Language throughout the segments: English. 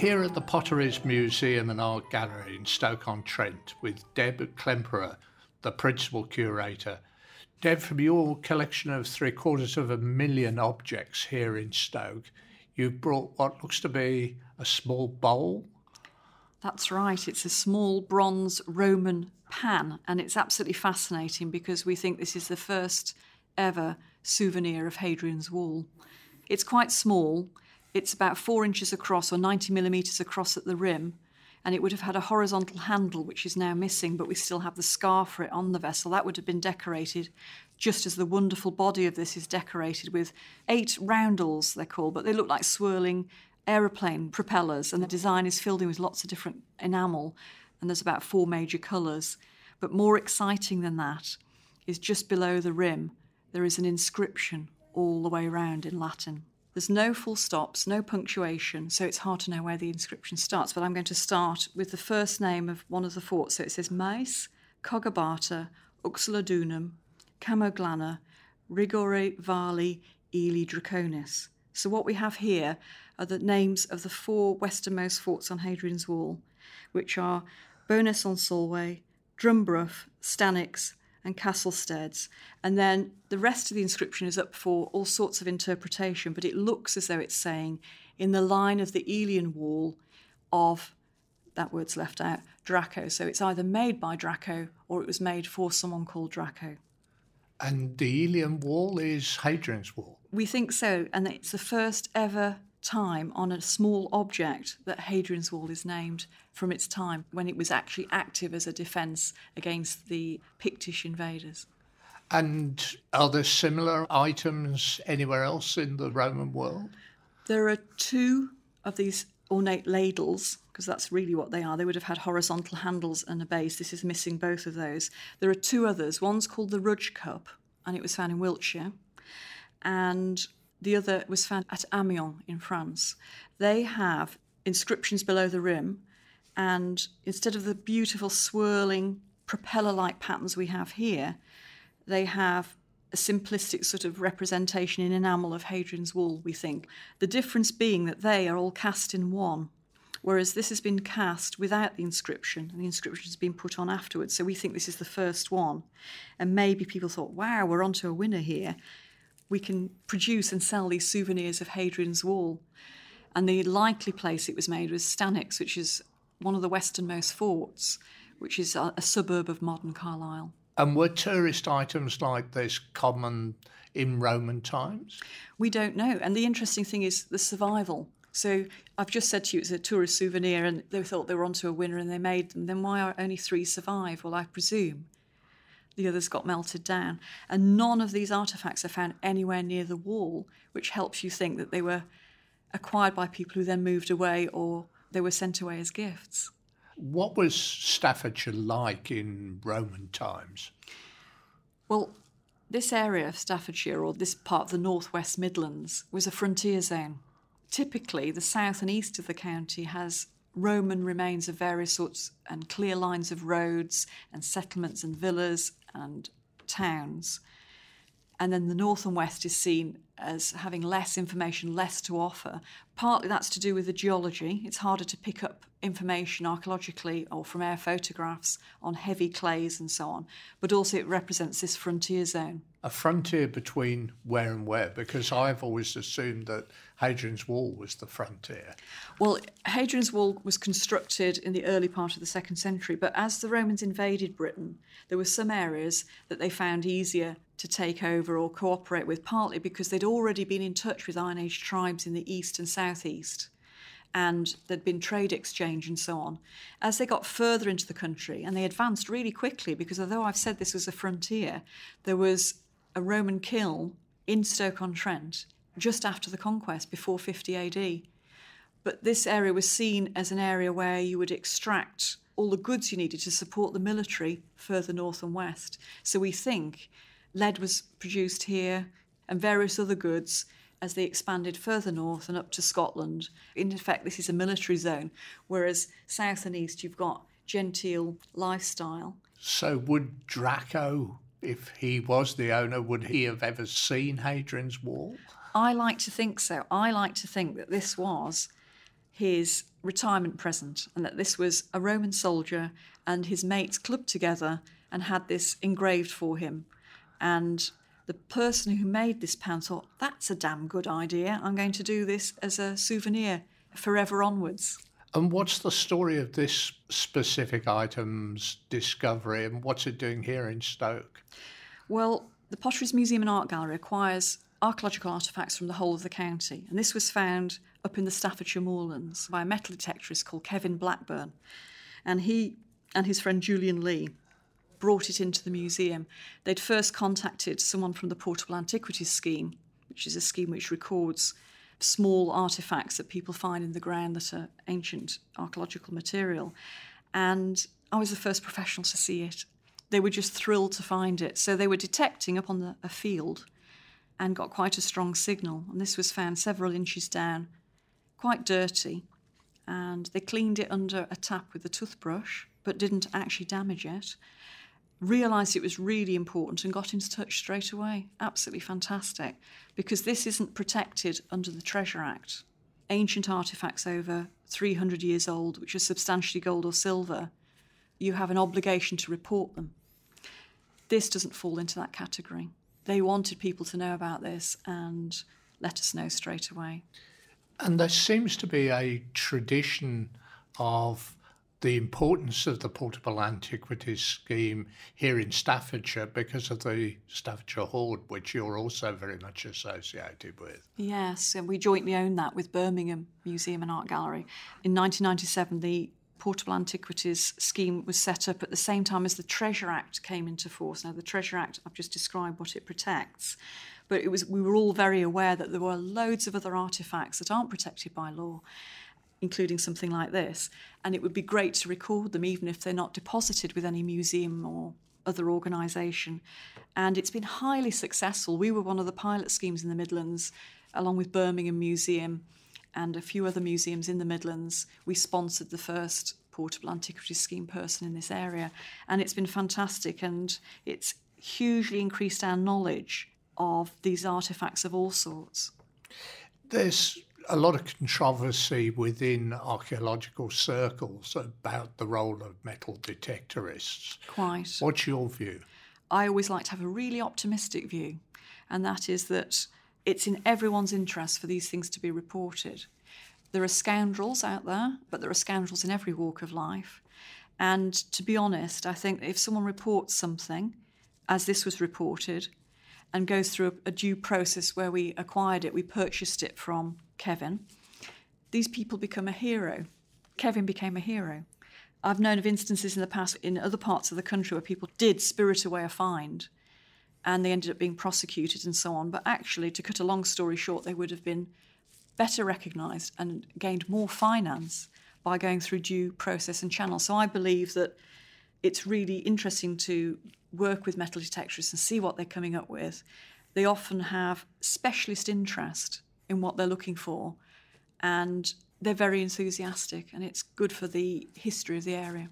here at the Potteries Museum and Art Gallery in Stoke-on-Trent with Deb Klemperer, the principal curator. Deb, from your collection of three quarters of a million objects here in Stoke, you've brought what looks to be a small bowl. That's right, it's a small bronze Roman pan, and it's absolutely fascinating because we think this is the first ever souvenir of Hadrian's Wall. It's quite small, it's about four inches across or 90 millimetres across at the rim, and it would have had a horizontal handle, which is now missing, but we still have the scar for it on the vessel. That would have been decorated just as the wonderful body of this is decorated with eight roundels, they're called, but they look like swirling aeroplane propellers, and the design is filled in with lots of different enamel, and there's about four major colours. But more exciting than that is just below the rim, there is an inscription all the way around in Latin. There's no full stops, no punctuation, so it's hard to know where the inscription starts. But I'm going to start with the first name of one of the forts. So it says Mais, Cogabata, Uxelodunum, Cammoglanna, Rigore Vali, Aeli Draconis. So what we have here are the names of the four westernmost forts on Hadrian's Wall, which are Bowness on Solway, Drumburgh, Stanwix, and Castlesteads. And then the rest of the inscription is up for all sorts of interpretation, but it looks as though it's saying, in the line of the Aelian wall of, that word's left out, Draco. So it's either made by Draco or it was made for someone called Draco. And the Aelian wall is Hadrian's wall? We think so, and it's the first ever time on a small object that Hadrian's Wall is named from its time when it was actually active as a defence against the Pictish invaders. And are there similar items anywhere else in the Roman world? There are two of these ornate ladles, because that's really what they are. They would have had horizontal handles and a base. This is missing both of those. There are two others. One's called the Rudge Cup, and it was found in Wiltshire. And the other was found at Amiens in France. They have inscriptions below the rim, and instead of the beautiful swirling propeller like patterns we have here, they have a simplistic sort of representation in enamel of Hadrian's Wall, we think. The difference being that they are all cast in one, whereas this has been cast without the inscription, and the inscription has been put on afterwards. So we think this is the first one. And maybe people thought, wow, we're onto a winner here we can produce and sell these souvenirs of Hadrian's Wall. And the likely place it was made was Stanwix, which is one of the westernmost forts, which is a, a suburb of modern Carlisle. And were tourist items like this common in Roman times? We don't know. And the interesting thing is the survival. So I've just said to you it's a tourist souvenir, and they thought they were onto a winner and they made them. Then why are only three survive? Well, I presume the others got melted down. And none of these artifacts are found anywhere near the wall, which helps you think that they were acquired by people who then moved away or they were sent away as gifts. What was Staffordshire like in Roman times? Well, this area of Staffordshire, or this part of the northwest Midlands, was a frontier zone. Typically, the south and east of the county has Roman remains of various sorts and clear lines of roads and settlements and villas and towns. And then the north and west is seen as having less information, less to offer. Partly that's to do with the geology. It's harder to pick up information archaeologically or from air photographs on heavy clays and so on, but also it represents this frontier zone. A frontier between where and where? Because I've always assumed that Hadrian's Wall was the frontier. Well, Hadrian's Wall was constructed in the early part of the second century, but as the Romans invaded Britain, there were some areas that they found easier to take over or cooperate with, partly because they'd already been in touch with Iron Age tribes in the east and southeast and there'd been trade exchange and so on. As they got further into the country, and they advanced really quickly, because although I've said this was a frontier, there was a Roman kiln in Stoke on Trent just after the conquest, before 50 AD. But this area was seen as an area where you would extract all the goods you needed to support the military further north and west. So we think lead was produced here and various other goods as they expanded further north and up to Scotland. In effect, this is a military zone, whereas south and east you've got genteel lifestyle. So, would Draco, if he was the owner, would he have ever seen Hadrian's Wall? I like to think so. I like to think that this was his retirement present, and that this was a Roman soldier and his mates clubbed together and had this engraved for him. And the person who made this pan thought, that's a damn good idea. I'm going to do this as a souvenir forever onwards. And what's the story of this specific item's discovery and what's it doing here in Stoke? Well, the Potteries Museum and Art Gallery acquires archaeological artefacts from the whole of the county, and this was found up in the Staffordshire moorlands by a metal detectorist called Kevin Blackburn. And he and his friend Julian Lee brought it into the museum. They'd first contacted someone from the Portable Antiquities Scheme, which is a scheme which records small artifacts that people find in the ground that are ancient archaeological material. And I was the first professional to see it. They were just thrilled to find it. So they were detecting up on the, a field and got quite a strong signal. And this was found several inches down, quite dirty. And they cleaned it under a tap with a toothbrush, but didn't actually damage it realised it was really important and got into touch straight away. Absolutely fantastic. Because this isn't protected under the Treasure Act. Ancient artefacts over 300 years old, which are substantially gold or silver, you have an obligation to report them. This doesn't fall into that category. They wanted people to know about this and let us know straight away. And there seems to be a tradition of the importance of the portable antiquities scheme here in Staffordshire because of the Staffordshire Hoard, which you're also very much associated with. Yes, and we jointly own that with Birmingham Museum and Art Gallery. In 1997, the Portable Antiquities scheme was set up at the same time as the Treasure Act came into force. Now, the Treasure Act, I've just described what it protects, but it was we were all very aware that there were loads of other artifacts that aren't protected by law including something like this. And it would be great to record them, even if they're not deposited with any museum or other organisation. And it's been highly successful. We were one of the pilot schemes in the Midlands, along with Birmingham Museum and a few other museums in the Midlands. We sponsored the first portable antiquities scheme person in this area. And it's been fantastic and it's hugely increased our knowledge of these artefacts of all sorts. There's a lot of controversy within archaeological circles about the role of metal detectorists. Quite. What's your view? I always like to have a really optimistic view, and that is that it's in everyone's interest for these things to be reported. There are scoundrels out there, but there are scoundrels in every walk of life. And to be honest, I think if someone reports something, as this was reported, and goes through a, a due process where we acquired it, we purchased it from Kevin, these people become a hero. Kevin became a hero. I've known of instances in the past in other parts of the country where people did spirit away a find and they ended up being prosecuted and so on. But actually, to cut a long story short, they would have been better recognised and gained more finance by going through due process and channels. So I believe that it's really interesting to work with metal detectors and see what they're coming up with. They often have specialist interest in what they're looking for, and they're very enthusiastic, and it's good for the history of the area.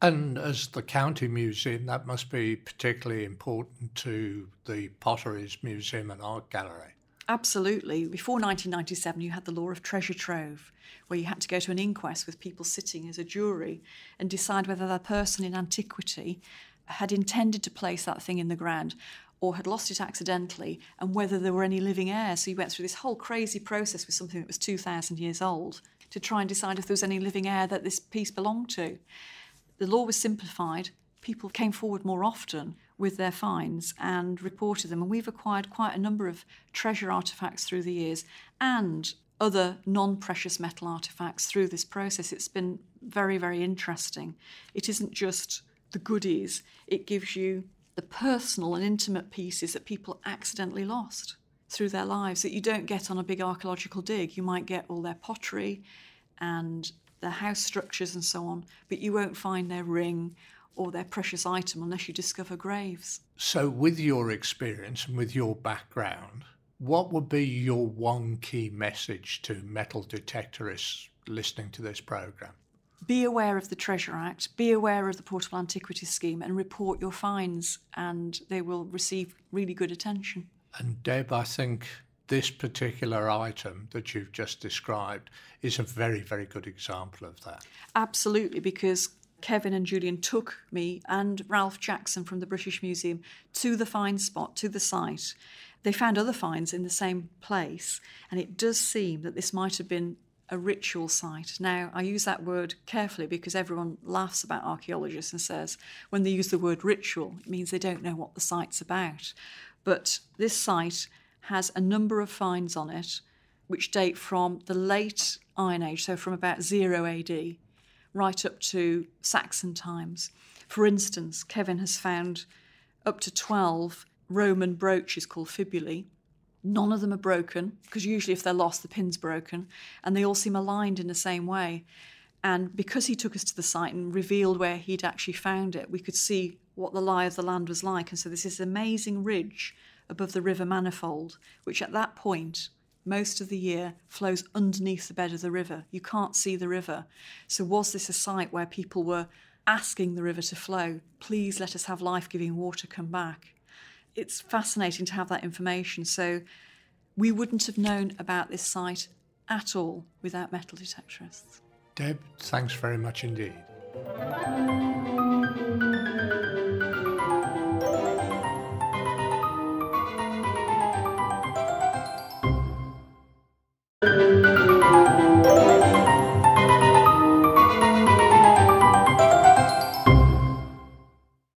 And as the county museum, that must be particularly important to the Potteries Museum and Art Gallery. Absolutely. Before 1997, you had the law of treasure trove, where you had to go to an inquest with people sitting as a jury and decide whether that person in antiquity had intended to place that thing in the ground or had lost it accidentally, and whether there were any living heirs. So you went through this whole crazy process with something that was 2,000 years old to try and decide if there was any living heir that this piece belonged to. The law was simplified. People came forward more often with their finds and reported them. And we've acquired quite a number of treasure artefacts through the years and other non precious metal artefacts through this process. It's been very, very interesting. It isn't just the goodies, it gives you the personal and intimate pieces that people accidentally lost through their lives that you don't get on a big archaeological dig. You might get all their pottery and their house structures and so on, but you won't find their ring or their precious item unless you discover graves. So, with your experience and with your background, what would be your one key message to metal detectorists listening to this program? Be aware of the Treasure Act, be aware of the Portable Antiquities Scheme, and report your finds, and they will receive really good attention. And Deb, I think this particular item that you've just described is a very, very good example of that. Absolutely, because Kevin and Julian took me and Ralph Jackson from the British Museum to the find spot, to the site. They found other finds in the same place, and it does seem that this might have been a ritual site. Now, I use that word carefully because everyone laughs about archaeologists and says when they use the word ritual, it means they don't know what the site's about. But this site has a number of finds on it which date from the late Iron Age, so from about 0 AD, right up to Saxon times. For instance, Kevin has found up to 12 Roman brooches called fibulae. None of them are broken, because usually if they're lost, the pin's broken, and they all seem aligned in the same way. And because he took us to the site and revealed where he'd actually found it, we could see what the lie of the land was like. And so this amazing ridge above the river Manifold, which at that point, most of the year, flows underneath the bed of the river. You can't see the river. So, was this a site where people were asking the river to flow? Please let us have life giving water come back. It's fascinating to have that information. So, we wouldn't have known about this site at all without metal detectorists. Deb, thanks very much indeed.